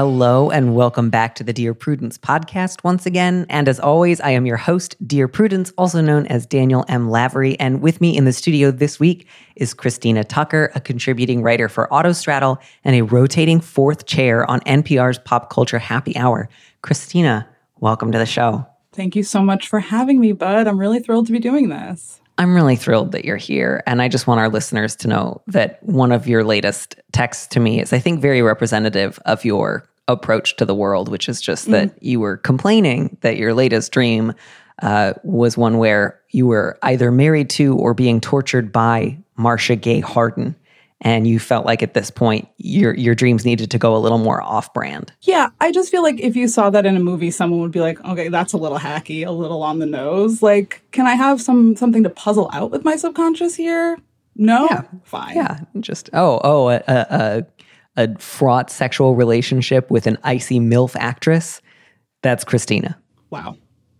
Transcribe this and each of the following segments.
Hello and welcome back to the Dear Prudence podcast once again. And as always, I am your host, Dear Prudence, also known as Daniel M. Lavery. And with me in the studio this week is Christina Tucker, a contributing writer for Autostraddle and a rotating fourth chair on NPR's Pop Culture Happy Hour. Christina, welcome to the show. Thank you so much for having me, Bud. I'm really thrilled to be doing this. I'm really thrilled that you're here. And I just want our listeners to know that one of your latest texts to me is, I think, very representative of your approach to the world, which is just mm. that you were complaining that your latest dream uh, was one where you were either married to or being tortured by Marcia Gay Harden and you felt like at this point your your dreams needed to go a little more off brand. Yeah, I just feel like if you saw that in a movie someone would be like, "Okay, that's a little hacky, a little on the nose. Like, can I have some something to puzzle out with my subconscious here?" No? Yeah. Fine. Yeah, just oh, oh, a, a, a fraught sexual relationship with an icy MILF actress. That's Christina. Wow.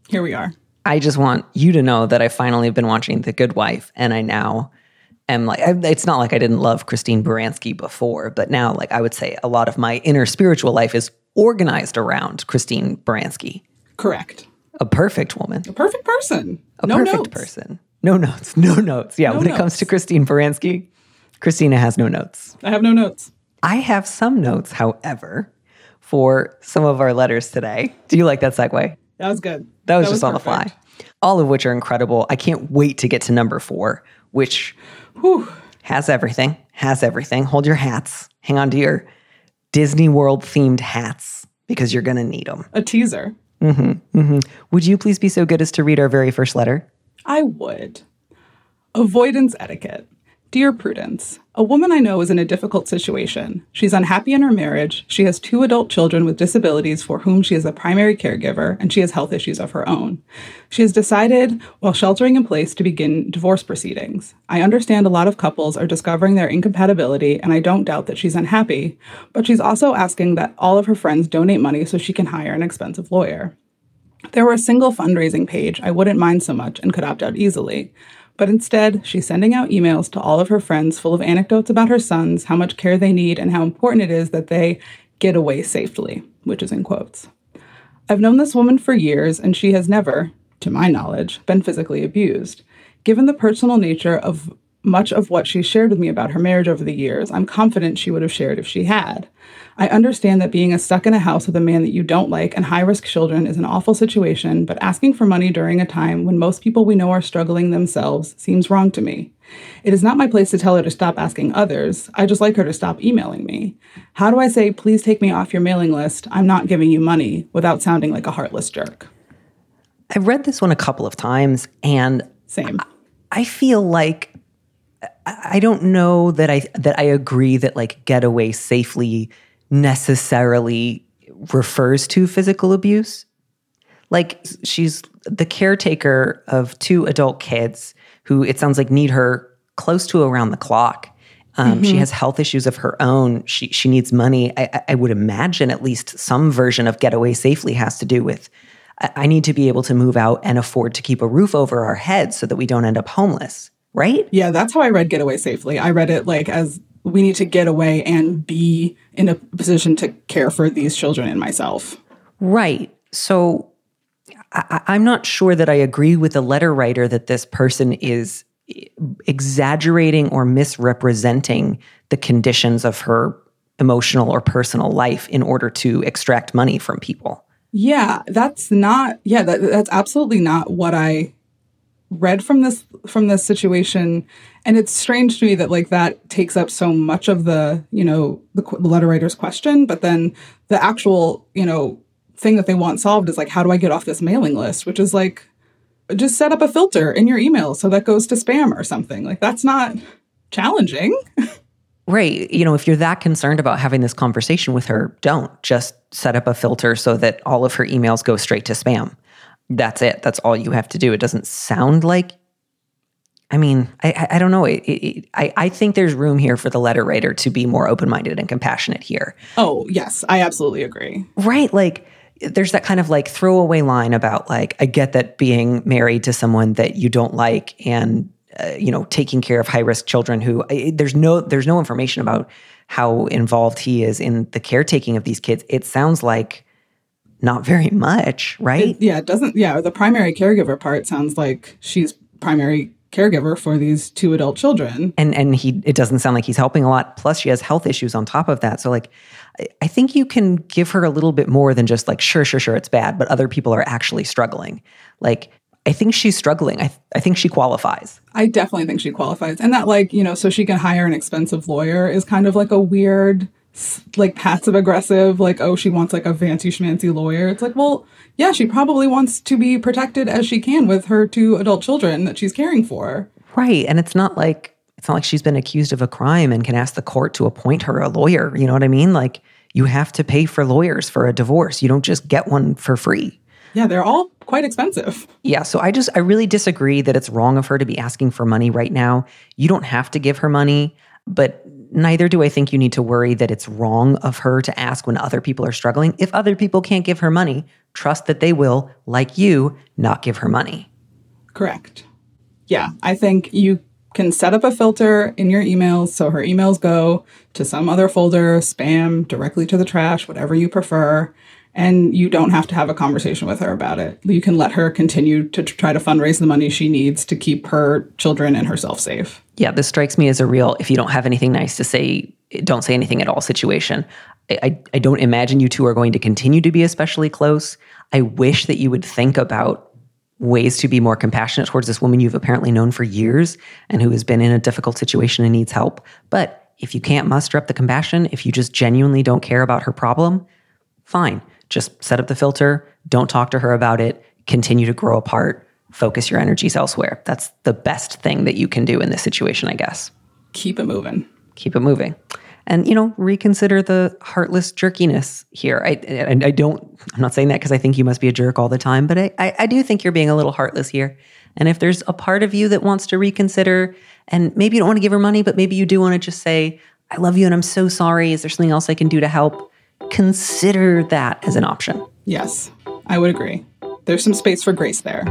Here we are. I just want you to know that I finally have been watching The Good Wife and I now am like I, it's not like I didn't love Christine Baranski before, but now like I would say a lot of my inner spiritual life is organized around Christine Baranski. Correct. A perfect woman. A perfect person. A no perfect notes. person. No notes. No notes. Yeah, No when it comes to Christine Baranski, Christina has no notes. I have no notes. I have some notes, however, for some of our letters today. Do you like that segue? That was good. That was just on the fly. All of which are incredible. I can't wait to get to number four, which Whew. has everything, has everything. Hold your hats. Hang on to your Disney World themed hats because you're going to need them. A teaser. Mm-hmm, mm-hmm. Would you please be so good as to read our very first letter? I would. Avoidance etiquette. Dear Prudence, a woman I know is in a difficult situation. She's unhappy in her marriage. She has two adult children with disabilities for whom she is a primary caregiver, and she has health issues of her own. She has decided, while sheltering in place, to begin divorce proceedings. I understand a lot of couples are discovering their incompatibility, and I don't doubt that she's unhappy, but she's also asking that all of her friends donate money so she can hire an expensive lawyer. If there were a single fundraising page, I wouldn't mind so much and could opt out easily. But instead, she's sending out emails to all of her friends full of anecdotes about her sons, how much care they need, and how important it is that they get away safely, which is in quotes. I've known this woman for years, and she has never, to my knowledge, been physically abused. Given the personal nature of much of what she's shared with me about her marriage over the years, I'm confident she would have shared if she had. I understand that being a stuck in a house with a man that you don't like and high risk children is an awful situation, but asking for money during a time when most people we know are struggling themselves seems wrong to me. It is not my place to tell her to stop asking others. I just like her to stop emailing me. How do I say, please take me off your mailing list? I'm not giving you money without sounding like a heartless jerk? I've read this one a couple of times and Same. I feel like I don't know that I that I agree that like get away safely necessarily refers to physical abuse. Like she's the caretaker of two adult kids who it sounds like need her close to around the clock. Um, She has health issues of her own. She she needs money. I, I- would imagine at least some version of get away safely has to do with I, I need to be able to move out and afford to keep a roof over our heads so that we don't end up homeless. Right? Yeah, that's how I read Get Away Safely. I read it like as we need to get away and be in a position to care for these children and myself. Right. So I, I- I'm not sure that I agree with the letter writer that this person is exaggerating or misrepresenting the conditions of her emotional or personal life in order to extract money from people. Yeah, that's not yeah, that, that's absolutely not what I read from this from this situation and it's strange to me that like that takes up so much of the, you know, the, the letter writer's question, but then the actual, you know, thing that they want solved is like how do I get off this mailing list, which is like just set up a filter in your email so that goes to spam or something. Like that's not challenging. Right. You know, if you're that concerned about having this conversation with her, don't just set up a filter so that all of her emails go straight to spam. That's it. That's all you have to do. It doesn't sound like, I mean, I, I- don't know. It, it, it- I, I think there's room here for the letter writer to be more open minded and compassionate here. Oh, yes, I absolutely agree. Right. Like, there's that kind of like throwaway line about like, I get that being married to someone that you don't like and, uh, you know, taking care of high risk children who I, there's no, there's no information about how involved he is in the caretaking of these kids. It sounds like not very much, right? Yeah, it doesn't. Yeah, the primary caregiver part sounds like she's primary caregiver for these two adult children. and and he it doesn't sound like he's helping a lot plus she has health issues on top of that so like I- think you can give her a little bit more than just like sure sure sure it's bad but other people are actually struggling like i think she's struggling i, th- I think she qualifies I definitely think she qualifies. And that, like, you know, so she can hire an expensive lawyer is kind of like a weird, like, passive aggressive, like, oh, she wants like a fancy schmancy lawyer. It's like, well, yeah, she probably wants to be protected as she can with her two adult children that she's caring for. right and it's not like it's not like she's been accused of a crime and can ask the court to appoint her a lawyer you know what i mean like you have to pay for lawyers for a divorce you don't just get one for free Yeah, they're all quite expensive. Yeah, so I just I really disagree that it's wrong of her to be asking for money right now. You don't have to give her money, but neither do I think you need to worry that it's wrong of her to ask when other people are struggling. If other people can't give her money, trust that they will, like you, not give her money. Correct. Yeah, I think you can set up a filter in your emails so her emails go to some other folder, spam, directly to the trash, whatever you prefer. And you don't have to have a conversation with her about it. You can let her continue to try to fundraise the money she needs to keep her children and herself safe. Yeah, this strikes me as a real if you don't have anything nice to say, don't say anything at all situation. I, I, don't imagine you two are going to continue to be especially close. I wish that you would think about ways to be more compassionate towards this woman you've apparently known for years and who has been in a difficult situation and needs help. But if you can't muster up the compassion, if you just genuinely don't care about her problem, fine. Just set up the filter, don't talk to her about it, continue to grow apart, focus your energies elsewhere. That's the best thing that you can do in this situation, I guess. Keep it moving. Keep it moving. And, you know, reconsider the heartless jerkiness here. I, I, I don't, I'm not saying that because I think you must be a jerk all the time, but I, I, I do think you're being a little heartless here. And if there's a part of you that wants to reconsider, and maybe you don't want to give her money, but maybe you do want to just say, I love you and I'm so sorry. Is there something else I can do to help? Consider that as an option. Yes, I would agree. There's some space for grace there.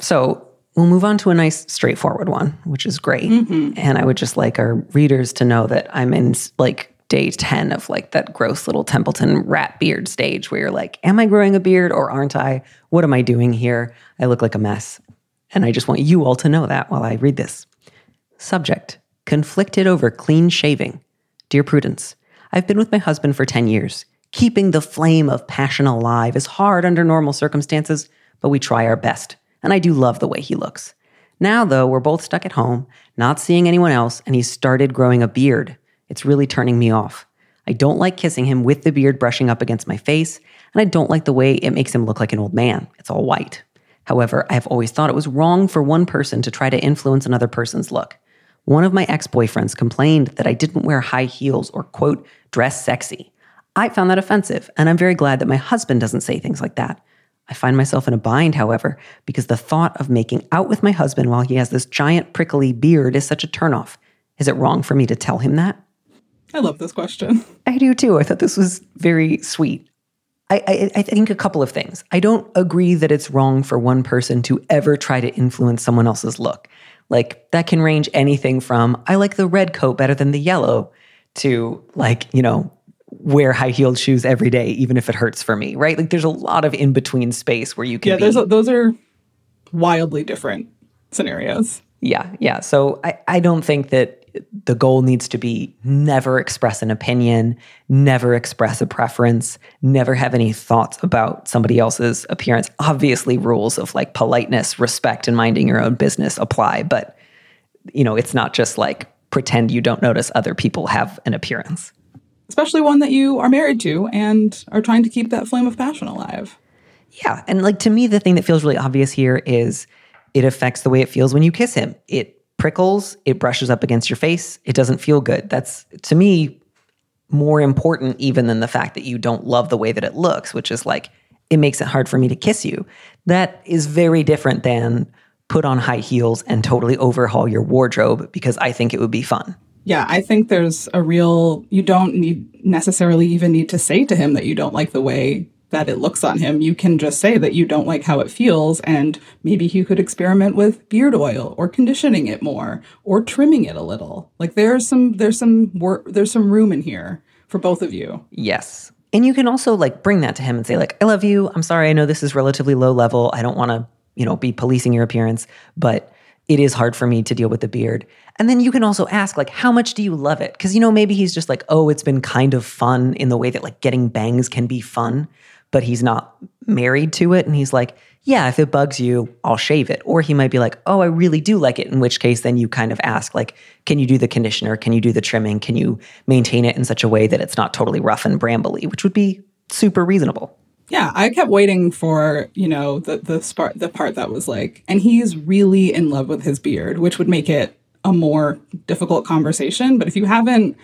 So we'll move on to a nice, straightforward one, which is great. Mm-hmm. And I would just like our readers to know that I'm in like day 10 of like that gross little Templeton rat beard stage where you're like, am I growing a beard or aren't I? What am I doing here? I look like a mess. And I just want you all to know that while I read this. Subject Conflicted over clean shaving. Dear Prudence, I've been with my husband for 10 years. Keeping the flame of passion alive is hard under normal circumstances, but we try our best. And I do love the way he looks. Now, though, we're both stuck at home, not seeing anyone else, and he's started growing a beard. It's really turning me off. I don't like kissing him with the beard brushing up against my face, and I don't like the way it makes him look like an old man. It's all white. However, I have always thought it was wrong for one person to try to influence another person's look. One of my ex boyfriends complained that I didn't wear high heels or, quote, dress sexy. I found that offensive, and I'm very glad that my husband doesn't say things like that. I find myself in a bind, however, because the thought of making out with my husband while he has this giant prickly beard is such a turnoff. Is it wrong for me to tell him that? I love this question. I do too. I thought this was very sweet. I, I, I think a couple of things. I don't agree that it's wrong for one person to ever try to influence someone else's look. Like that can range anything from I like the red coat better than the yellow to like, you know, wear high heeled shoes every day, even if it hurts for me, right? Like there's a lot of in between space where you can Yeah, a, those are wildly different scenarios. Yeah, yeah. So I, I don't think that the goal needs to be never express an opinion, never express a preference, never have any thoughts about somebody else's appearance. Obviously, rules of like politeness, respect, and minding your own business apply, but you know, it's not just like pretend you don't notice other people have an appearance. especially one that you are married to and are trying to keep that flame of passion alive. Yeah. And like to me, the thing that feels really obvious here is It affects the way it feels when you kiss him. It prickles, it brushes up against your face. It doesn't feel good. That's to me more important even than the fact that you don't love the way that it looks, which is like it makes it hard for me to kiss you. That is very different than put on high heels and totally overhaul your wardrobe because I think it would be fun. Yeah, I think there's a real you don't need necessarily even need to say to him that you don't like the way that it looks on him. You can just say that you don't like how it feels and maybe he could experiment with beard oil or conditioning it more or trimming it a little. Like there's some there's some work there's some room in here for both of you. Yes. And you can also like bring that to him and say like I love you. I'm sorry. I know this is relatively low level. I don't want to, you know, be policing your appearance, but it is hard for me to deal with the beard. And then you can also ask like how much do you love it? Cuz you know maybe he's just like, "Oh, it's been kind of fun in the way that like getting bangs can be fun." But he's not married to it and he's like, "Yeah, if it bugs you, I'll shave it." Or he might be like, "Oh, I really do like it." In which case then you kind of ask like, "Can you do the conditioner? Can you do the trimming? Can you maintain it in such a way that it's not totally rough and brambly?" Which would be super reasonable. Yeah, I kept waiting for, you know, the the part the part that was like, and he's really in love with his beard, which would make it a more difficult conversation. But if you haven't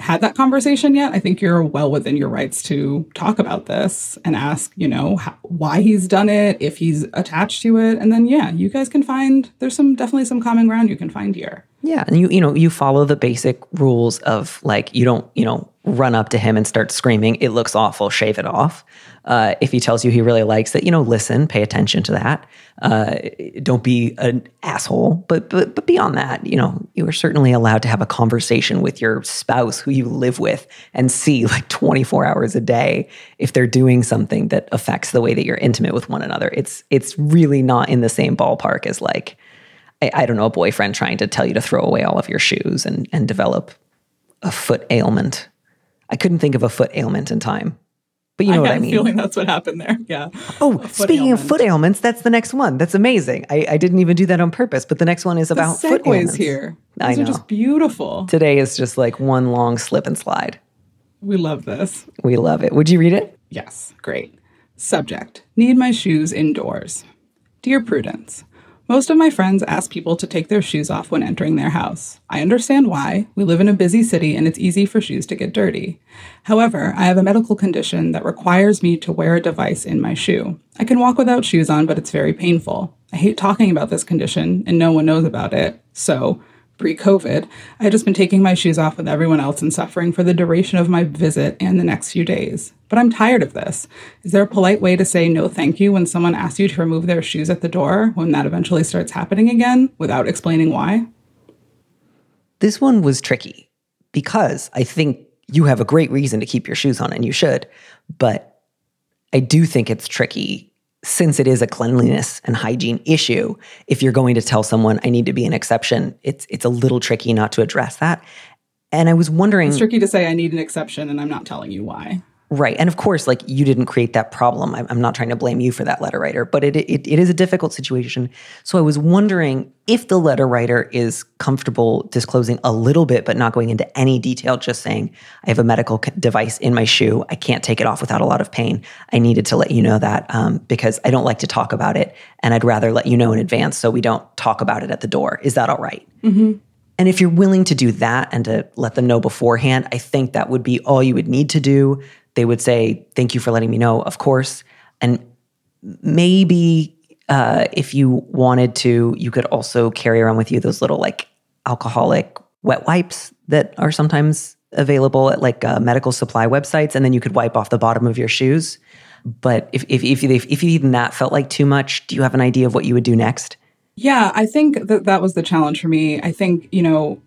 had that conversation yet, I think you're well within your rights to talk about this and ask, you know, how, why he's done it, if he's attached to it, and then yeah, you guys can find there's some definitely some common ground you can find here. Yeah, and you you know you follow the basic rules of like you don't you know run up to him and start screaming. It looks awful. Shave it off. Uh, if he tells you he really likes it, you know, listen, pay attention to that. Uh, don't be an asshole. But but but beyond that, you know, you are certainly allowed to have a conversation with your spouse who you live with and see like 24 hours a day if they're doing something that affects the way that you're intimate with one another. It's it's really not in the same ballpark as like I, I don't know, a boyfriend trying to tell you to throw away all of your shoes and and develop a foot ailment. I couldn't think of a foot ailment in time. But you know what I what I a mean. feeling that's what happened there. Yeah. Oh, speaking ailment. of foot ailments, that's the next one. That's amazing. I, I didn't even do that on purpose, but the next one is The about foot ailments. here. I These know. are just beautiful. Today is just like one long slip and slide. We love this. We love it. Would you read it? Yes, great. Subject Need my shoes indoors. Dear Prudence, most of my friends ask people to take their shoes off when entering their house. I understand why. We live in a busy city and it's easy for shoes to get dirty. However, I have a medical condition that requires me to wear a device in my shoe. I can walk without shoes on, but it's very painful. I hate talking about this condition and no one knows about it. So, pre COVID, I had just been taking my shoes off with everyone else and suffering for the duration of my visit and the next few days. But I'm tired of this. Is there a polite way to say no thank you when someone asks you to remove their shoes at the door when that eventually starts happening again without explaining why? This one was tricky because I think you have a great reason to keep your shoes on and you should. But I do think it's tricky since it is a cleanliness and hygiene issue. If you're going to tell someone I need to be an exception, it's it's a little tricky not to address that. And I was wondering It's tricky to say I need an exception and I'm not telling you why. Right. And of course, like you didn't create that problem. I'm, I'm not trying to blame you for that letter writer, but it, it, it is a difficult situation. So I was wondering if the letter writer is comfortable disclosing a little bit, but not going into any detail, just saying, I have a medical device in my shoe. I can't take it off without a lot of pain. I needed to let you know that um, because I don't like to talk about it. And I'd rather let you know in advance so we don't talk about it at the door. Is that all right? And if you're willing to do that and to let them know beforehand, I think that would be all you would need to do. They would say, Thank you for letting me know, of course. And maybe uh, if you wanted to, you could also carry around with you those little like alcoholic wet wipes that are sometimes available at like uh, medical supply websites. And then you could wipe off the bottom of your shoes. But if, if, if, if, if even that felt like too much, do you have an idea of what you would do next? Yeah, I think that that was the challenge for me. I think, you know,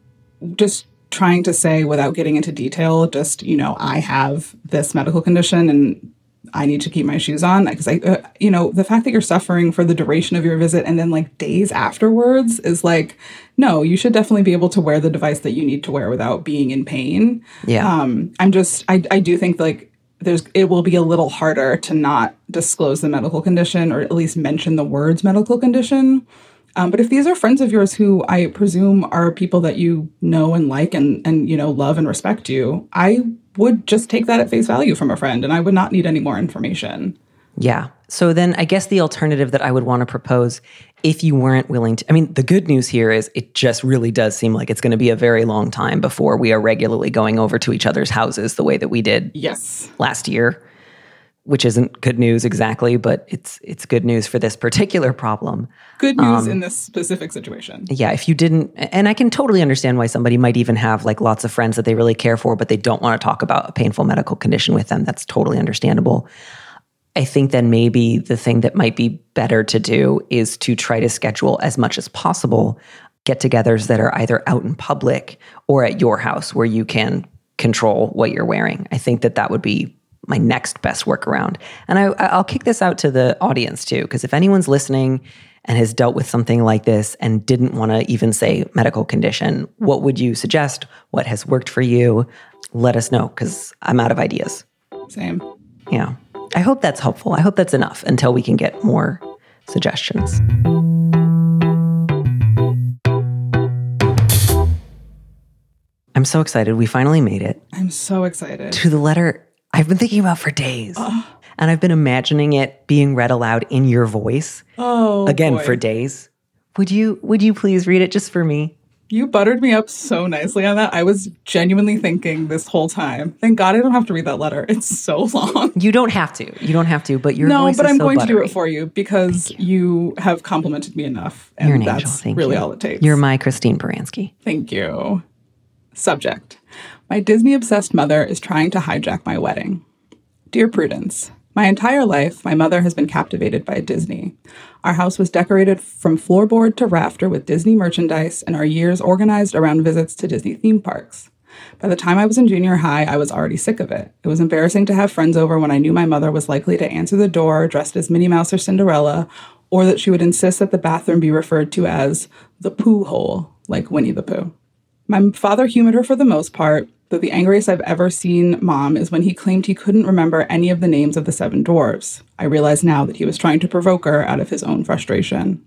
just trying to say without getting into detail, just, you know, I have this medical condition and I need to keep my shoes on because I, uh, you know, the fact that you're suffering for the duration of your visit and then like days afterwards is like, no, you should definitely be able to wear the device that you need to wear without being in pain. Yeah. Um, I'm just, I, I do think like there's, it will be a little harder to not disclose the medical condition or at least mention the words medical condition. Um, but if these are friends of yours who I presume are people that you know and like and and you know love and respect you, I would just take that at face value from a friend, and I would not need any more information. Yeah. So then I guess the alternative that I would want to propose if you weren't willing to I mean the good news here is it just really does seem like it's going to be a very long time before we are regularly going over to each other's houses the way that we did Yes. last year, which isn't good news exactly, but it's it's good news for this particular problem. Good Um, news in this specific situation. Yeah, if you didn't and I can totally understand why somebody might even have like lots of friends that they really care for but they don't want to talk about a painful medical condition with them. That's totally understandable. I think then maybe the thing that might be better to do is to try to schedule as much as possible get togethers that are either out in public or at your house where you can control what you're wearing. I think that that would be my next best workaround. And I, I'll kick this out to the audience too, because if anyone's listening and has dealt with something like this and didn't want to even say medical condition, what would you suggest? What has worked for you? Let us know because I'm out of ideas. Same. Yeah. I hope that's helpful. I hope that's enough until we can get more suggestions. I'm so excited. We finally made it I'm so excited. to the letter I've been thinking about for days. Uh. And I've been imagining it being read aloud in your voice Oh, again boy. for days. Would you would you please read it just for me? You buttered me up so nicely on that. I was genuinely thinking this whole time. Thank God I don't have to read that letter. It's so long. You don't have to. You don't have to, but your no, but I'm so going to do it for you because you. have complimented me enough. And You're an that's angel. Thank really you. all it takes. You're my Christine Baranski. Thank you. Subject My Disney obsessed mother is trying to hijack my wedding. Dear Prudence, my entire life, my mother has been captivated by Disney. Our house was decorated from floorboard to rafter with Disney merchandise, and our years organized around visits to Disney theme parks. By the time I was in junior high, I was already sick of it. It was embarrassing to have friends over when I knew my mother was likely to answer the door dressed as Minnie Mouse or Cinderella, or that she would insist that the bathroom be referred to as the poo hole, like Winnie the Pooh. My father humored her for the most part, the angriest I've ever seen mom is when he claimed he couldn't remember any of the names of the seven dwarves. I realize now that he was trying to provoke her out of his own frustration.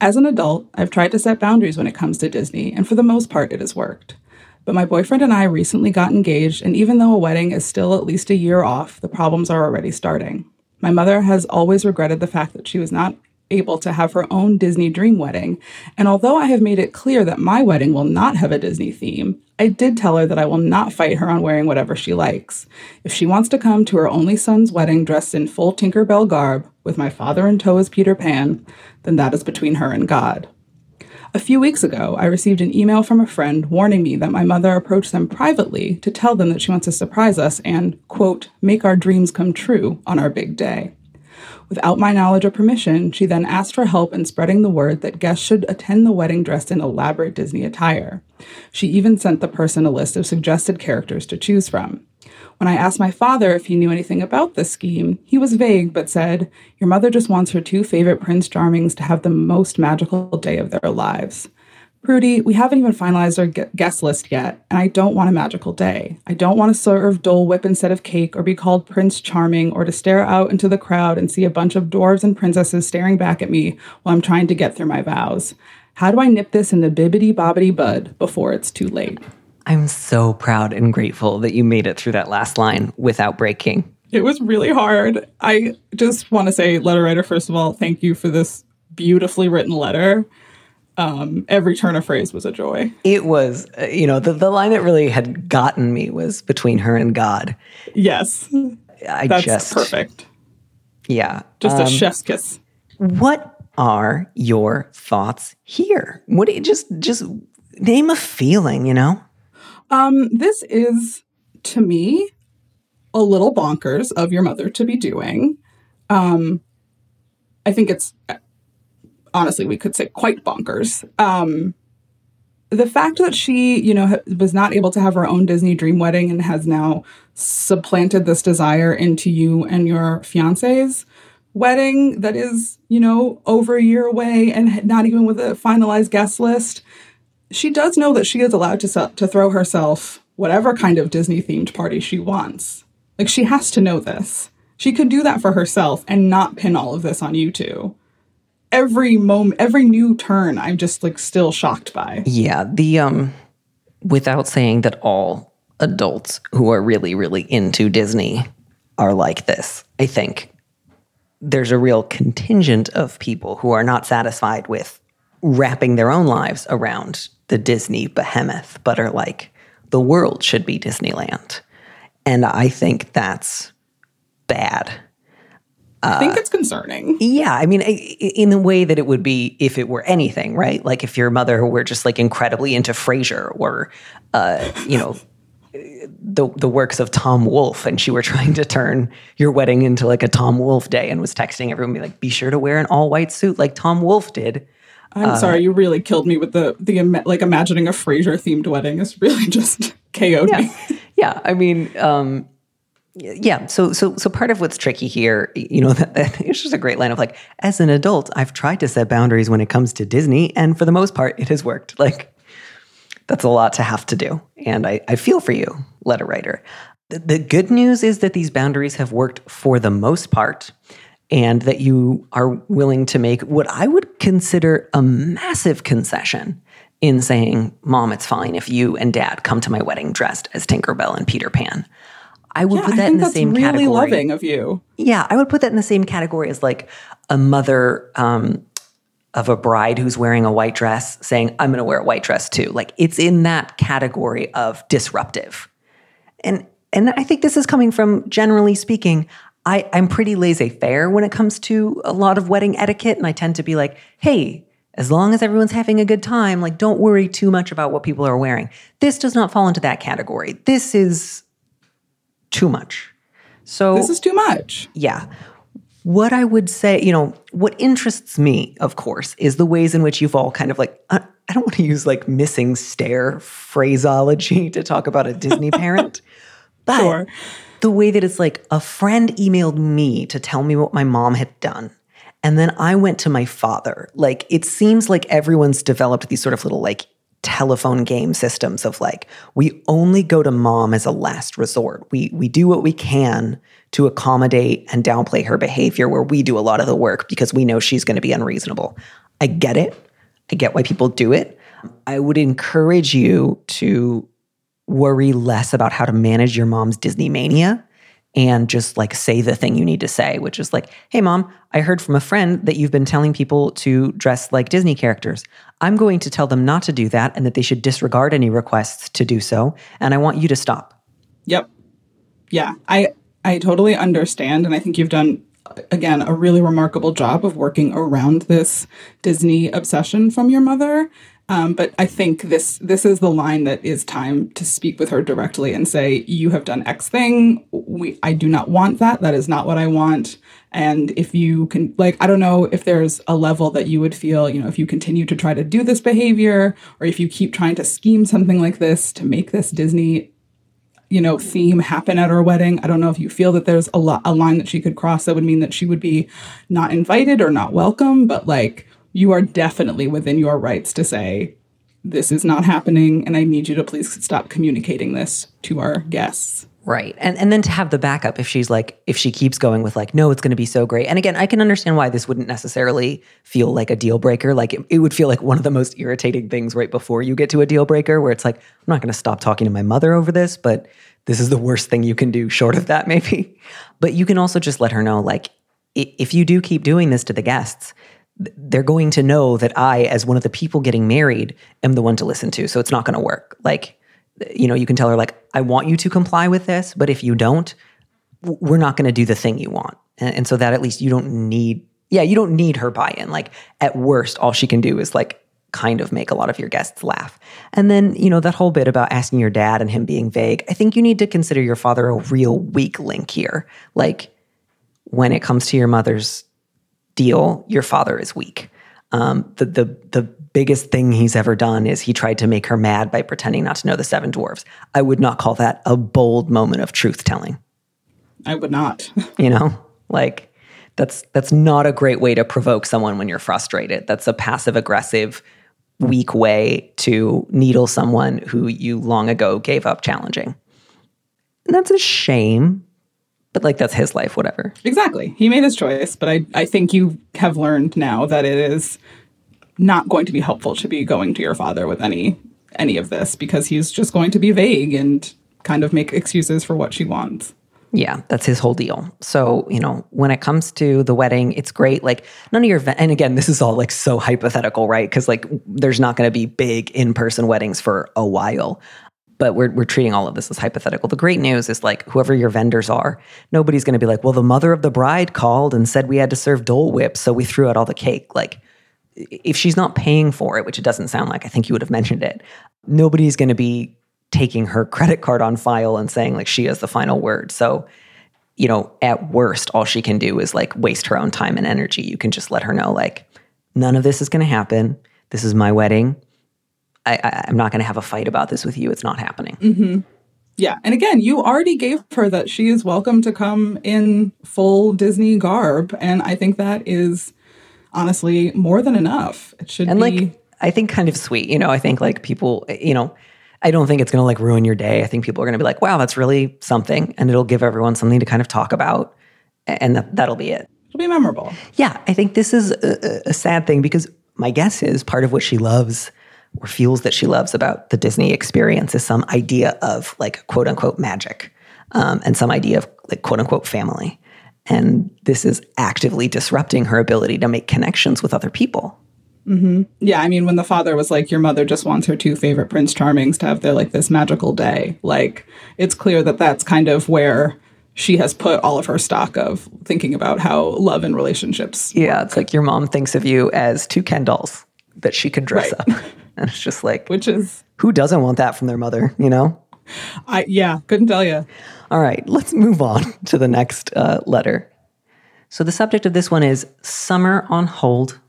As an adult, I've tried to set boundaries when it comes to Disney, and for the most part, it has worked. But my boyfriend and I recently got engaged, and even though a wedding is still at least a year off, the problems are already starting. My mother has always regretted the fact that she was not able to have her own Disney dream wedding, and although I have made it clear that my wedding will not have a Disney theme, I did tell her that I will not fight her on wearing whatever she likes. If she wants to come to her only son's wedding dressed in full Tinkerbell garb, with my father in tow as Peter Pan, then that is between her and God. A few weeks ago, I received an email from a friend warning me that my mother approached them privately to tell them that she wants to surprise us and, quote, make our dreams come true on our big day. Without my knowledge or permission, she then asked for help in spreading the word that guests should attend the wedding dressed in elaborate Disney attire. She even sent the person a list of suggested characters to choose from. When I asked my father if he knew anything about this scheme, he was vague but said, Your mother just wants her two favorite Prince Charmings to have the most magical day of their lives. Prudie, we haven't even finalized our gu- guest list yet, and I don't want a magical day. I don't want to serve Dole Whip instead of cake, or be called Prince Charming, or to stare out into the crowd and see a bunch of dwarves and princesses staring back at me while I'm trying to get through my vows. How do I nip this in the bibbity bobbity bud before it's too late? I'm so proud and grateful that you made it through that last line without breaking. It was really hard. I just want to say, letter writer, first of all, thank you for this beautifully written letter. Um, every turn of phrase was a joy. It was, uh, you know, the, the line that really had gotten me was between her and God. Yes, I that's just, perfect. yeah. Just a Um, chef's kiss. What are your thoughts here? What do you just, just name a feeling, you know? Um, this is to me a little bonkers of your mother to be doing. Um, I think it's honestly we could say quite bonkers. Um, the fact that she, you know, was not able to have her own Disney dream wedding and has now supplanted this desire into you and your fiance's wedding that is, you know, over a year away and not even with a finalized guest list she does know that she is allowed to se- to throw herself whatever kind of Disney themed party she wants. Like she has to know this. She could do that for herself and not pin all of this on you two. Every moment, every new turn, I'm just like still shocked by. Yeah. The, um, without saying that all adults who are really, really into Disney are like this, I think. there's a real contingent of people who are not satisfied with wrapping their own lives around the Disney behemoth, but are like, the world should be Disneyland. And I think that's bad. I think it's concerning. Yeah, I mean, in the way that it would be if it were anything, right? Like if your mother were just like incredibly into Frasier or, uh, you know, the the works of Tom Wolfe, and she were trying to turn your wedding into like a Tom Wolfe day, and was texting everyone, be like, "Be sure to wear an all white suit like Tom Wolfe did." I'm sorry, you really killed me with the the like imagining a Frasier themed wedding. It's really just KO'd me. yeah i mean um yeah so so so part of what's tricky here you know that, it's just a great line of like as an adult i've tried to set boundaries when it comes to disney and for the most part it has worked like that's a lot to have to do and i, I feel for you letter writer the, the good news is that these boundaries have worked for the most part and that you are willing to make what i would consider a massive concession in saying, Mom, it's fine if you and dad come to my wedding dressed as Tinkerbell and Peter Pan. I would Yeah, put that in the same really category. loving of you. Yeah, I would put that in the same category as like a mother um, of a bride who's wearing a white dress saying, I'm going to wear a white dress too. Like it's in that category of disruptive. And and I think this is coming from generally speaking, I, I'm pretty laissez-faire when it comes to a lot of wedding etiquette. And I tend to be like, hey, as long as everyone's having a good time, like don't worry too much about what people are wearing. This does not fall into that category. This is too much. So This is too much. yeah. What I would say, you know, what interests me, of course, is the ways in which you've all kind of like, I I don't want to use like missing stair phraseology to talk about a Disney parent, but Sure. the way that it's like a friend emailed me to tell me what my mom had done. And then I went to my father. Like, it seems like everyone's developed these sort of little like telephone game systems of like, we only go to mom as a last resort. We we do what we can to accommodate and downplay her behavior where we do a lot of the work because we know she's going to be unreasonable. I get it. I get why people do it. I would encourage you to worry less about how to manage your mom's Disney mania and just like say the thing you need to say, which is like, hey, mom, I heard from a friend that you've been telling people to dress like Disney characters. I'm going to tell them not to do that and that they should disregard any requests to do so. And I want you to stop. Yep. Yeah, I I totally understand and I think you've done again a really remarkable job of working around this Disney obsession from your mother. Um, but I think this this is the line that is time to speak with her directly and say you have done X thing. We I do not want that. That is not what I want. And if you can like I don't know if there's a level that you would feel you know if you continue to try to do this behavior or if you keep trying to scheme something like this to make this Disney you know theme happen at her wedding i don't know if you feel that there's a, lo- a line that she could cross that would mean that she would be not invited or not welcome but like you are definitely within your rights to say this is not happening and i need you to please stop communicating this to our guests Right. And and then to have the backup if she's like if she keeps going with like no it's going to be so great. And again, I can understand why this wouldn't necessarily feel like a deal breaker. Like it, it would feel like one of the most irritating things right before you get to a deal breaker where it's like I'm not going to stop talking to my mother over this, but this is the worst thing you can do short of that maybe. But you can also just let her know like if you do keep doing this to the guests, they're going to know that I as one of the people getting married am the one to listen to. So it's not going to work. Like you know, you can tell her like, I want you to comply with this, but if you don't, we're not going to do the thing you want. And, and so that at least you don't need, yeah, you don't need her buy-in. Like at worst, all she can do is like kind of make a lot of your guests laugh. And then, you know, that whole bit about asking your dad and him being vague, I think you need to consider your father a real weak link here. Like when it comes to your mother's deal, your father is weak. Um, the the the biggest thing he's ever done is he tried to make her mad by pretending not to know the seven dwarves. I would not call that a bold moment of truth telling. i would not You know, like that's that's not a great way to provoke someone when you're frustrated. That's a passive aggressive, weak way to needle someone who you long ago gave up challenging. And that's a shame, but like that's his life, whatever. exactly he made his choice but i i think you have learned now that it is not going to be helpful to be going to your father with any any of this because he's just going to be vague and kind of make excuses for what she wants Yeah, that's his whole deal. So, you know, when it comes to the wedding, it's great. Like, none of your, and again, this is all like so hypothetical, right? Because like there's not going to be big in person weddings for a while. But we're, we're treating all of this as hypothetical. The great news is like whoever your vendors are, nobody's going to be like, well, the mother of the bride called and said we had to serve Dole Whip, so we threw out all the cake. Like, if she's not paying for it, which it doesn't sound like, I think you would have mentioned it, nobody's going to be taking her credit card on file and saying like she has the final word. So, you know, at worst, all she can do is like waste her own time and energy. You can just let her know like none of this is going to happen. This is my wedding. I, I'm not going to have a fight about this with you. It's not happening. Mm-hmm. Yeah. And again, you already gave her that she is welcome to come in full Disney garb. And I think that is honestly more than enough. It should and be. like I think kind of sweet. You know, I think like people, you know, I don't think it's going to like ruin your day. I think people are going to be like, "Wow, that's really something," and it'll give everyone something to kind of talk about, and that, that'll be it. it'll be memorable. Yeah, I think this is a- a sad thing because my guess is part of what she loves or feels that she loves about the Disney experience is some idea of like quote unquote magic um, and some idea of like quote unquote family. And this is actively disrupting her ability to make connections with other people. Yeah, I mean, when the father was like, "Your mother just wants her two favorite Prince Charmings to have their like this magical day," like it's clear that that's kind of where she has put all of her stock of thinking about how love and relationships. Yeah, it's like your mom thinks of you as two Ken dolls that she could dress Right. up. And it's just like, Which is, who doesn't want that from their mother, you know? I yeah, couldn't tell you. All right, let's move on to the next uh, letter. So the subject of this one is summer on hold,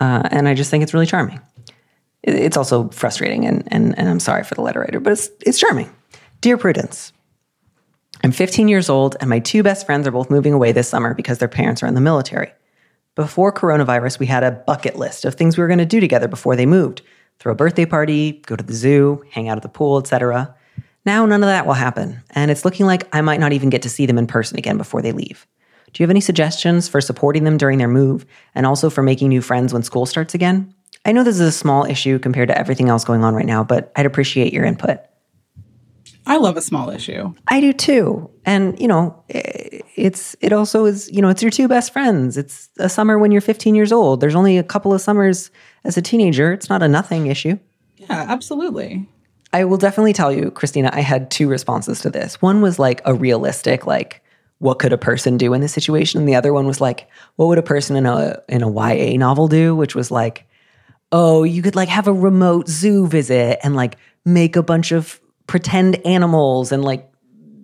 uh, and I just think it's really charming. It's also frustrating, and, and and I'm sorry for the letter writer, but it's it's charming. Dear Prudence, I'm 15 years old, and my two best friends are both moving away this summer because their parents are in the military. Before coronavirus, we had a bucket list of things we were going to do together before they moved throw a birthday party, go to the zoo, hang out at the pool, etc. Now, none of that will happen, and it's looking like I might not even get to see them in person again before they leave. Do you have any suggestions for supporting them during their move and also for making new friends when school starts again? I know this is a small issue compared to everything else going on right now, but I'd appreciate your input. I love a small issue. I do too. And, you know, it's it also is, you know, it's your two best friends. It's a summer when you're 15 years old. There's only a couple of summers as a teenager. It's not a nothing issue. Yeah, absolutely. I will definitely tell you, Christina, I had two responses to this. One was like a realistic, like, what could a person do in this situation? And the other one was like, what would a person in a in a YA novel do? Which was like, oh, you could like have a remote zoo visit and like make a bunch of pretend animals and like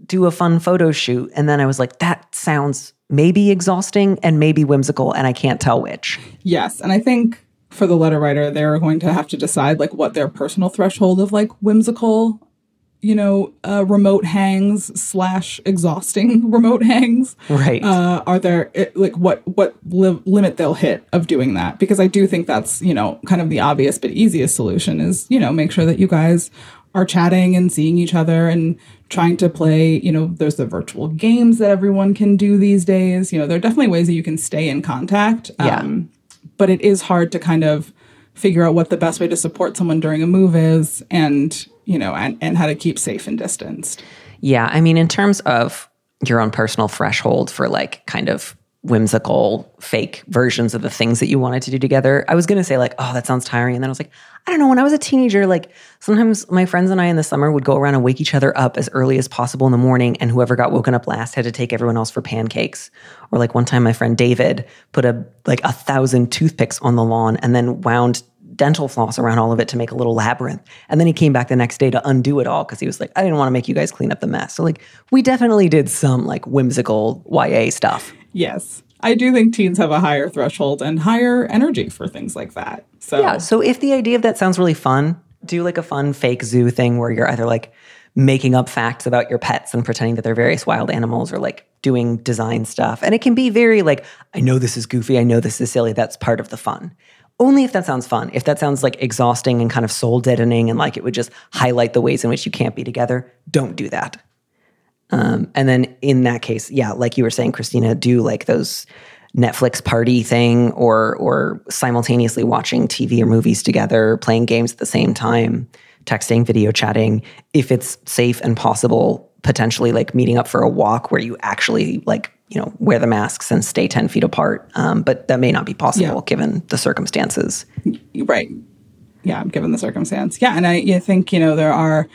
do a fun photo shoot. And then I was like, that sounds maybe exhausting and maybe whimsical, and I can't tell which. Yes, and I think for the letter writer, they're going to have to decide like what their personal threshold of like whimsical, you know, uh, remote hangs slash exhausting remote hangs. Right. Uh, are there it, like what what li- limit they'll hit of doing that? Because I do think that's you know kind of the obvious but easiest solution is you know make sure that you guys are chatting and seeing each other and trying to play you know there's the virtual games that everyone can do these days you know there are definitely ways that you can stay in contact Yeah. um, but it is hard to kind of figure out what the best way to support someone during a move is and you know and, and how to keep safe and distanced Yeah, I mean, in terms of your own personal threshold for like kind of whimsical, fake versions of the things that you wanted to do together, I was going to say, like, oh, that sounds tiring. And then I was like, I don't know. When I was a teenager, like sometimes my friends and I in the summer would go around and wake each other up as early as possible in the morning. And whoever got woken up last had to take everyone else for pancakes. Or like one time, my friend David put a like a thousand toothpicks on the lawn and then wound dental floss around all of it to make a little labyrinth. And then he came back the next day to undo it all because he was like, I didn't want to make you guys clean up the mess. So like we definitely did some like whimsical YA stuff. yes i do think teens have a higher threshold and higher energy for things like that so Yeah. So if the idea of that sounds really fun, do like a fun fake zoo thing where you're either like making up facts about your pets and pretending that they're various wild animals or like doing design stuff. And it can be very like, I know this is goofy. I know this is silly. That's part of the fun. Only if that sounds fun. If that sounds like exhausting and kind of soul deadening and like it would just highlight the ways in which you can't be together, don't do that. Um, and then in that case, yeah, like you were saying, Christina, do like those Netflix party thing or or simultaneously watching TV or movies together, playing games at the same time, texting, video chatting. If it's safe and possible, potentially like meeting up for a walk where you actually like you know wear the masks and stay 10 feet apart um, but that may not be possible Yeah. given the circumstances Right. Yeah, given the circumstance. Yeah, and I, I think you know there are.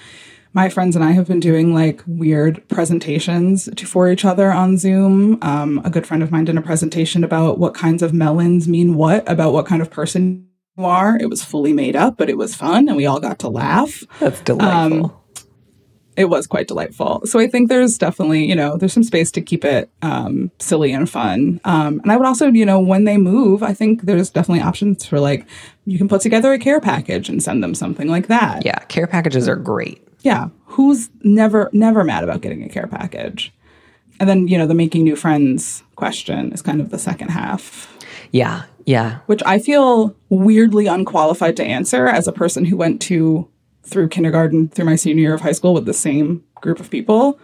My friends and I have been doing like weird presentations to, for each other on Zoom. Um, a good friend of mine did a presentation about what kinds of melons mean what about what kind of person you are. It was fully made up, but it was fun, and we all got to laugh. that's delightful It was quite delightful. So I think there's definitely, you know, there's some space to keep it um, silly and fun. Um, and I would also, you know, when they move, I think there's definitely options for like, you can put together a care package and send them something like that. yeah care packages are great Yeah. Who's never, never mad about getting a care package? And then, you know, the making new friends question is kind of the second half, yeah yeah which I feel weirdly unqualified to answer as a person who went to through kindergarten through my senior year of high school with the same group of people.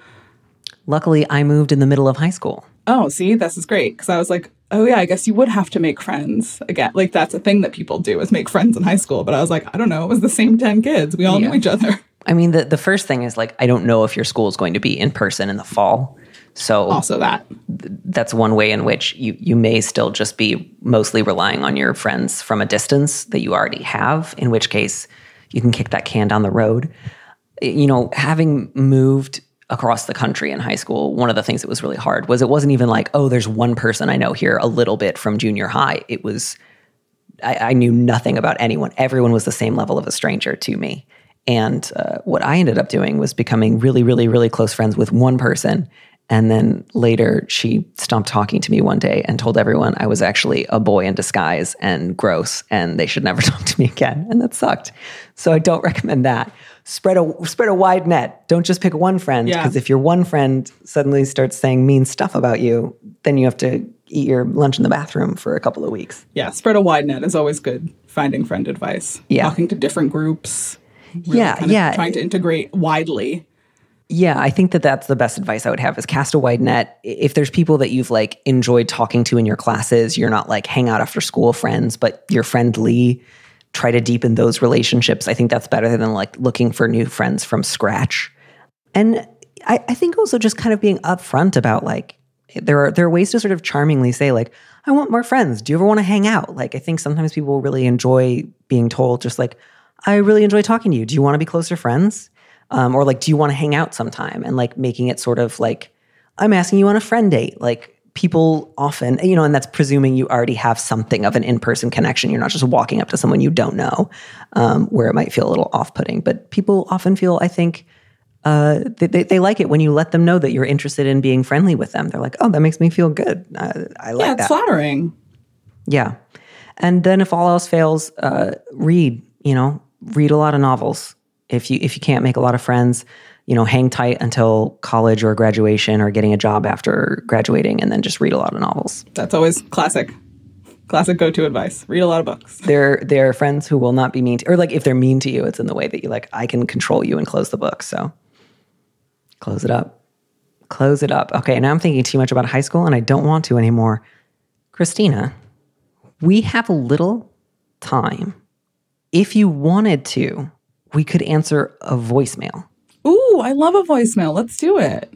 luckily i moved in the middle of high school Oh, see, this is great because I was like, oh yeah, I guess you would have to make friends again. Like that's a thing that people do is make friends in high school. But I was like, I don't know, it was the same ten kids. We all Yeah. knew each other. i mean the, the first thing is like i don't know if your school is going to be in person in the fall so Also, that that's one way in which you you may still just be mostly relying on your friends from a distance that you already have in which case you can kick that can down the road you know having moved across the country in high school one of the things that was really hard was it wasn't even like oh there's one person i know here a little bit from junior high it was I, I knew nothing about anyone. Everyone was the same level of a stranger to me. And uh, what I ended up doing was becoming really, really, really close friends with one person. And then later, she stopped talking to me one day and told everyone I was actually a boy in disguise and gross, and they should never talk to me again. And that sucked. So I don't recommend that. Spread a spread a wide net. Don't just pick one friend Yeah. because if your one friend suddenly starts saying mean stuff about you, then you have to eat your lunch in the bathroom for a couple of weeks. yeah, spread a wide net is always good. Finding friend advice. Yeah. talking to different groups. really yeah, kind of yeah. trying to integrate widely. Yeah, I think that that's the best advice I would have is cast a wide net. If there's people that you've like enjoyed talking to in your classes, you're not like hang out after school friends, but you're friendly, try to deepen those relationships. I think that's better than like looking for new friends from scratch. And I, I think also just kind of being upfront about like there are there are ways to sort of charmingly say like I want more friends. Do you ever want to hang out? Like I think sometimes people really enjoy being told just like I really enjoy talking to you. Do you want to be closer friends? Um, or like do you want to hang out sometime? And like making it sort of like I'm asking you on a friend date. Like people often, you know, and that's presuming you already have something of an in-person connection. You're not just walking up to someone you don't know, um, where it might feel a little off-putting. But people often feel, I think, uh, they, they, they like it when you let them know that you're interested in being friendly with them. They're like, oh, that makes me feel good. Uh, I like Yeah, it's that. flattering. Yeah. And then if all else fails, uh, read, you know, read a lot of novels. If you if you can't make a lot of friends, you know, hang tight until college or graduation or getting a job after graduating and then just read a lot of novels. That's always classic. Classic go-to advice. Read a lot of books. They're they're friends who will not be mean to or like if they're mean to you, it's in the way that you like, I can control you and close the book. So close it up. Close it up. Okay, now I'm thinking too much about high school and I don't want to anymore. Christina, we have a little time. If you wanted to, we could answer a voicemail. Ooh, I love a voicemail. Let's do it.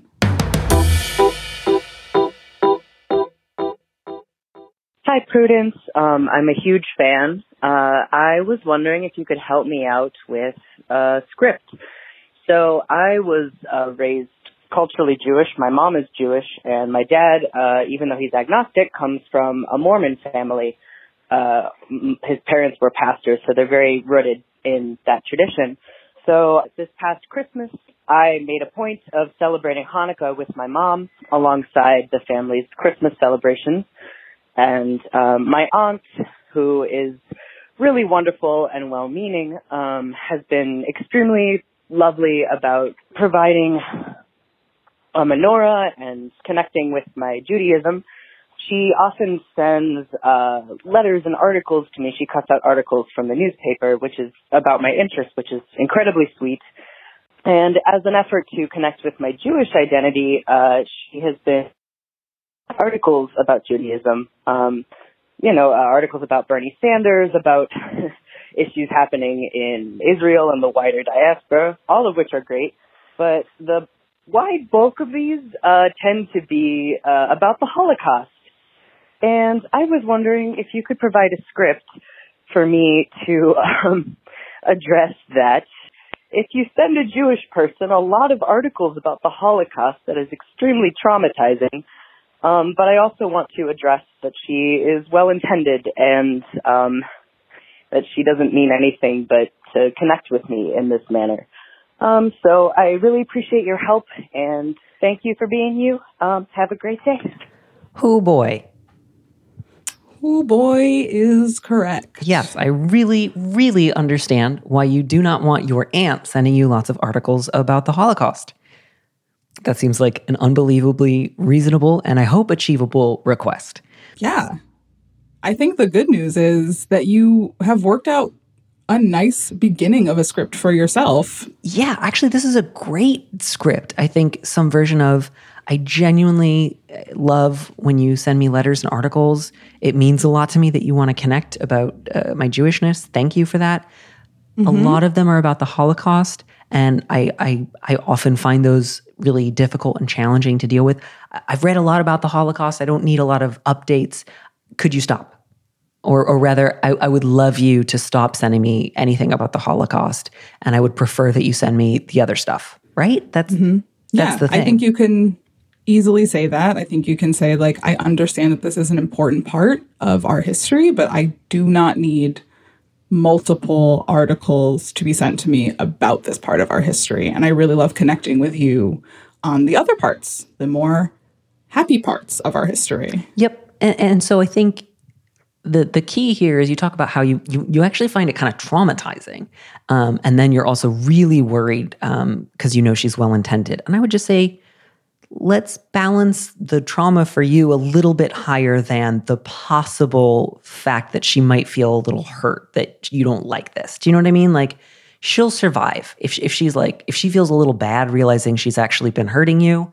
Hi, Prudence. Um, I'm a huge fan. Uh, I was wondering if you could help me out with a script. So I was uh, raised culturally Jewish. My mom is Jewish, and my dad, uh, even though he's agnostic, comes from a Mormon family. Uh, m- his parents were pastors, so they're very rooted in that tradition. So this past Christmas, I made a point of celebrating Hanukkah with my mom alongside the family's Christmas celebrations. And um, my aunt, who is really wonderful and well-meaning, um, has been extremely lovely about providing a menorah and connecting with my Judaism. She often sends uh, letters and articles to me. She cuts out articles from the newspaper, which is about my interests, which is incredibly sweet. And as an effort to connect with my Jewish identity, uh, she has been articles about Judaism. Um, you know, uh, articles about Bernie Sanders, about issues happening in Israel and the wider diaspora, all of which are great. But the wide bulk of these uh, tend to be uh, about the Holocaust. And I was wondering if you could provide a script for me to um, address that. If you send a Jewish person a lot of articles about the Holocaust, that is extremely traumatizing. Um, but I also want to address that she is well intended and um, that she doesn't mean anything but to connect with me in this manner. Um, so I really appreciate your help and thank you for being you. Um, have a great day. Oh boy. Oh boy is correct. Yes, I really, really understand why you do not want your aunt sending you lots of articles about the Holocaust. That seems like an unbelievably reasonable and I hope achievable request. Yeah. I think the good news is that you have worked out a nice beginning of a script for yourself. Yeah, actually, this is a great script. I think some version of I genuinely uh, love when you send me letters and articles. It means a lot to me that you want to connect about uh, my Jewishness. Thank you for that. A lot of them are about the Holocaust, and I, I I often find those really difficult and challenging to deal with. I've read a lot about the Holocaust. I don't need a lot of updates. Could you stop? Or, or rather, I, I would love you to stop sending me anything about the Holocaust, and I would prefer that you send me the other stuff. Right? That's that's yeah, the thing. I think you can easily say that. I think you can say, like, I understand that this is an important part of our history, but I do not need multiple articles to be sent to me about this part of our history. And I really love connecting with you on the other parts, the more happy parts of our history. Yep. And, and so I think the the key here is you talk about how you you, you actually find it kind of traumatizing, um, and then you're also really worried because you know she's well intended. And I would just say, let's balance the trauma for you a little bit higher than the possible fact that she might feel a little hurt that you don't like this. Do you know what I mean? Like she'll survive if if she's like if she feels a little bad realizing she's actually been hurting you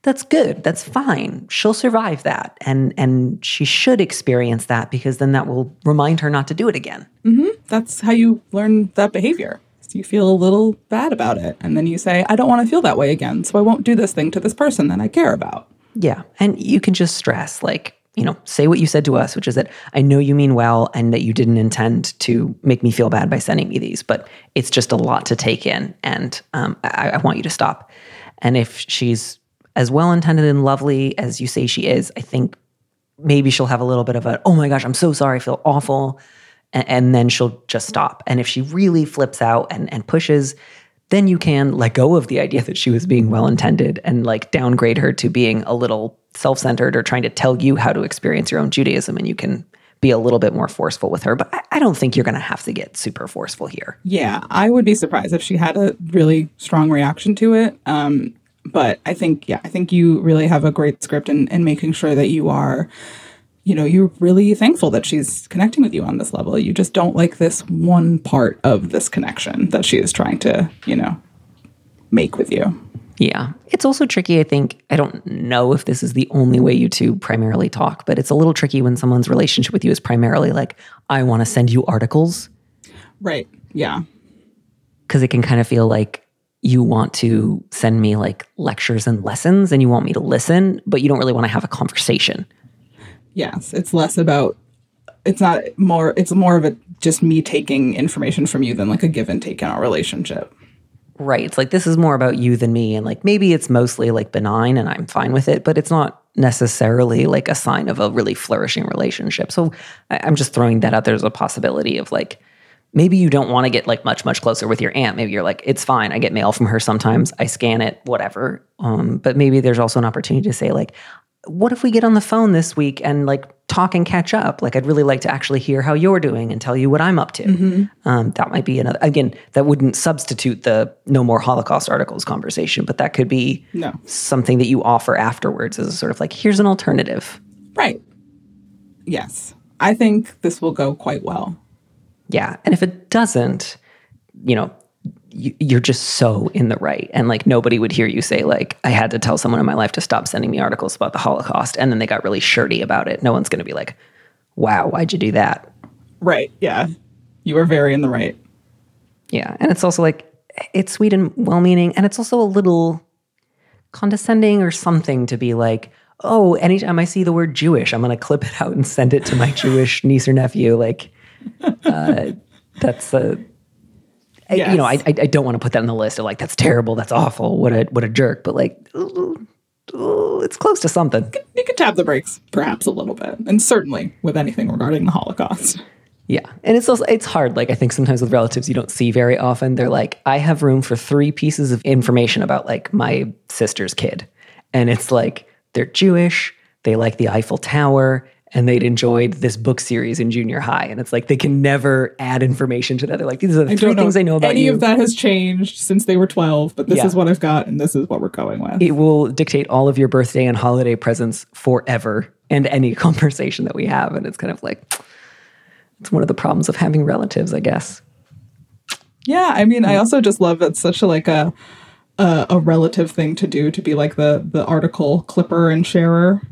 that's good that's fine she'll survive that and and she should experience that because then that will remind her not to do it again mm-hmm. That's how you learn that behavior. You feel a little bad about it. And then you say, I don't want to feel that way again. So I won't do this thing to this person that I care about. yeah and you can just stress like you know say what you said to us which is that i know you mean well and that you didn't intend to make me feel bad by sending me these but it's just a lot to take in and um, I, I want you to stop and if she's as well intended and lovely as you say she is i think maybe she'll have a little bit of a oh my gosh i'm so sorry i feel awful and, and then she'll just stop and if she really flips out and, and pushes then you can let go of the idea that she was being well intended and like downgrade her to being a little self centered or trying to tell you how to experience your own Judaism. And you can be a little bit more forceful with her. But I, I don't think you're going to have to get super forceful here. Yeah, I would be surprised if she had a really strong reaction to it. Um, but I think, yeah, I think you really have a great script in, in making sure that you are, you know, you're really thankful that she's connecting with you on this level. You just don't like this one part of this connection that she is trying to, you know, make with you. Yeah. It's also tricky, I think. I don't know if this is the only way you two primarily talk, but it's a little tricky when someone's relationship with you is primarily like, I want to send you articles. Right. Yeah. because it can kind of feel like you want to send me like lectures and lessons and you want me to listen, but you don't really want to have a conversation. Yes. It's less about, it's not more, it's more of a just me taking information from you than like a give and take in our relationship. Right. It's like this is more about you than me. And like maybe it's mostly like benign and I'm fine with it, but it's not necessarily like a sign of a really flourishing relationship. So I, I'm just throwing that out there as a possibility of like, maybe you don't want to get like much, much closer with your aunt. Maybe you're like, it's fine. I get mail from her sometimes. I scan it, whatever. Um, but maybe there's also an opportunity to say, like, what if we get on the phone this week and like talk and catch up? Like, I'd really like to actually hear how you're doing and tell you what I'm up to. Um, that might be another, again, that wouldn't substitute the no more Holocaust articles conversation, but that could be No. something that you offer afterwards as a sort of like, here's an alternative. Right. Yes. I think this will go quite well. Yeah. And if it doesn't, you know, you're just so in the right. And like nobody would hear you say, like, I had to tell someone in my life to stop sending me articles about the Holocaust. And then they got really shirty about it. No one's going to be like, wow, why'd you do that? Right. Yeah. You are very in the right. Yeah. And it's also like, it's sweet and well meaning. And it's also a little condescending or something to be like, oh, anytime I see the word Jewish, I'm going to clip it out and send it to my Jewish niece or nephew. Like, uh, that's a, I- you know, I, I don't want to put that on the list of like, that's terrible, that's awful, what a what a jerk. But like, it's close to something. You could tap the brakes, perhaps a little bit, and certainly with anything regarding the Holocaust. Yeah, and it's also it's hard. Like I think sometimes with relatives you don't see very often. They're like, I have room for three pieces of information about like my sister's kid, and it's like they're Jewish, they like the Eiffel Tower, and they'd enjoyed this book series in junior high. And it's like they can never add information to that. They're like, these are the I three things I know about any you. of that has changed since they were 12, but this Yeah. is what I've got and this is what we're going with. It will dictate all of your birthday and holiday presents forever and any conversation that we have. And it's kind of like, it's one of the problems of having relatives, I guess. Yeah, I mean, I mm. also just love it's such a like a a, a relative thing to do to be like the the article clipper and sharer.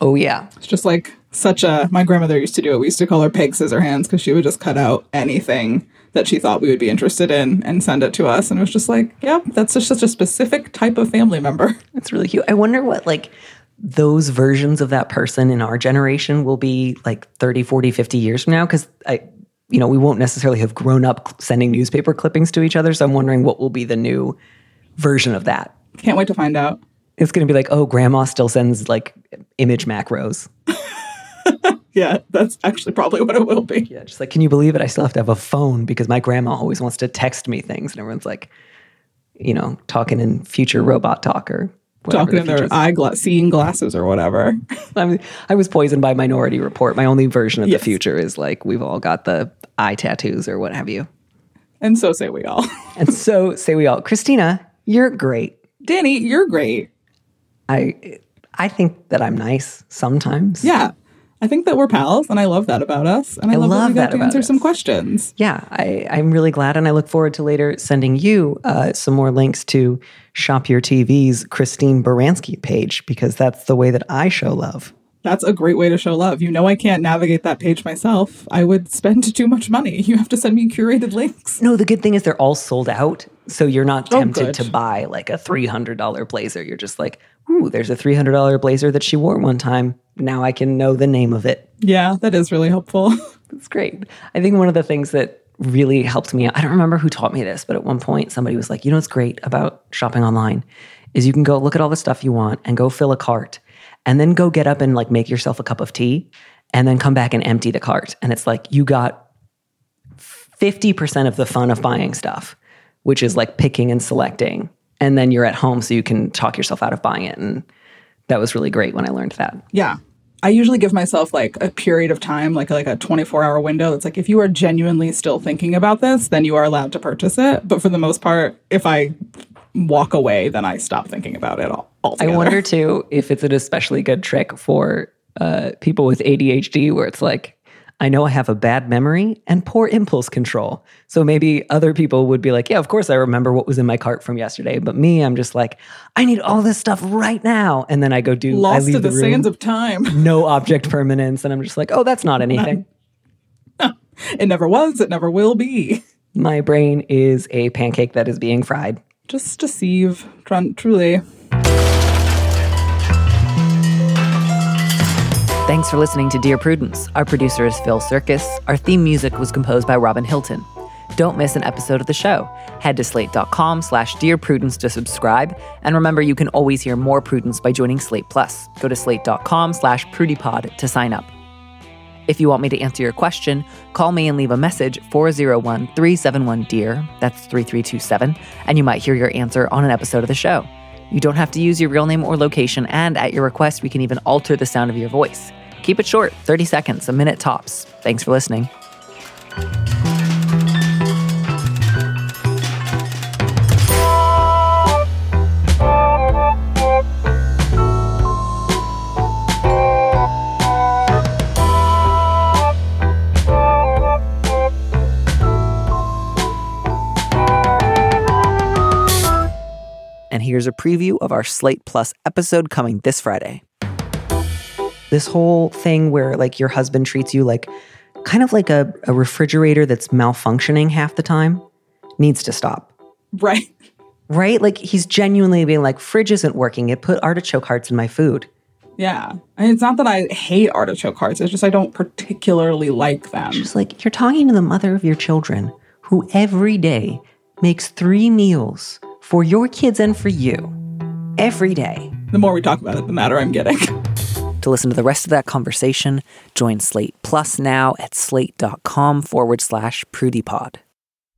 Oh, yeah. It's just like such a my grandmother used to do it. We used to call her peg scissor hands because she would just cut out anything that she thought we would be interested in and send it to us. And it was just like, yeah, that's just such a specific type of family member. It's really cute. I wonder what like those versions of that person in our generation will be like 30, 40, 50 years from now cuz I you know, we won't necessarily have grown up sending newspaper clippings to each other, so I'm wondering what will be the new version of that. Can't wait to find out. It's going to be like, "Oh, grandma still sends like image macros." Yeah, that's actually probably what it will be. Yeah, just like, "Can you believe it? I still have to have a phone because my grandma always wants to text me things." And everyone's like, you know, talking in future robot talk or Talking the in their eyeglass, seeing glasses or whatever. I, mean, I was poisoned by Minority Report. My only version of Yes. the future is like we've all got the eye tattoos or what have you. And so say we all. And so say we all, Christina, you're great. Danny, you're great. I I think that I'm nice sometimes. Yeah. I think that we're pals, and I love that about us. And I, I love, love that we got to answer some questions. Yeah, I, I'm really glad, and I look forward to later sending you uh, some more links to Shop Your TV's Christine Baranski page because that's the way that I show love. That's a great way to show love. You know, I can't navigate that page myself. I would spend too much money. You have to send me curated links. No, the good thing is they're all sold out, so you're not Oh, tempted good. to buy like a three hundred dollar blazer. You're just like, ooh, there's a three hundred dollar blazer that she wore one time. Now I can know the name of it. Yeah, that is really helpful. That's great. I think one of the things that really helped me, I don't remember who taught me this, but at one point somebody was like, you know what's great about shopping online is you can go look at all the stuff you want and go fill a cart and then go get up and like make yourself a cup of tea and then come back and empty the cart. And it's like you got 50% of the fun of buying stuff, which is like picking and selecting. And then you're at home so you can talk yourself out of buying it. And that was really great when I learned that. yeah. I usually give myself like a period of time, like like a 24 hour window. That's like if you are genuinely still thinking about this, then you are allowed to purchase it. But for the most part, if I walk away, then I stop thinking about it all. I wonder too if it's an especially good trick for uh, people with ADHD, where it's like, I know I have a bad memory and poor impulse control. So maybe other people would be like, yeah, of course I remember what was in my cart from yesterday. But me, I'm just like, I need all this stuff right now. And then I go do, I lost to the, room, sands of time. no object permanence. And I'm just like, oh, that's not anything. It never was. It never will be. My brain is a pancake that is being fried. Just deceive, tr- truly. Thanks for listening to Dear Prudence. Our producer is Phil Surkis. Our theme music was composed by Robin Hilton. Don't miss an episode of the show. Head to slate.com slash Dear Prudence to subscribe. And remember, you can always hear more Prudence by joining Slate Plus. Go to slate.com slash prudiepod to sign up. If you want me to answer your question, call me and leave a message 401 371 DEAR. That's 3327. And you might hear your answer on an episode of the show. You don't have to use your real name or location, and at your request, we can even alter the sound of your voice. Keep it short 30 seconds, a minute tops. Thanks for listening. And here's a preview of our Slate Plus episode coming this Friday. This whole thing where like your husband treats you like kind of like a, a refrigerator that's malfunctioning half the time needs to stop. Right. right? Like he's genuinely being like, fridge isn't working. It put artichoke hearts in my food. Yeah. And it's not that I hate artichoke hearts, it's just I don't particularly like them. Just like you're talking to the mother of your children who every day makes three meals for your kids and for you every day. The more we talk about it, the madder I'm getting. To listen to the rest of that conversation, join Slate Plus now at slate.com forward slash prudiepod.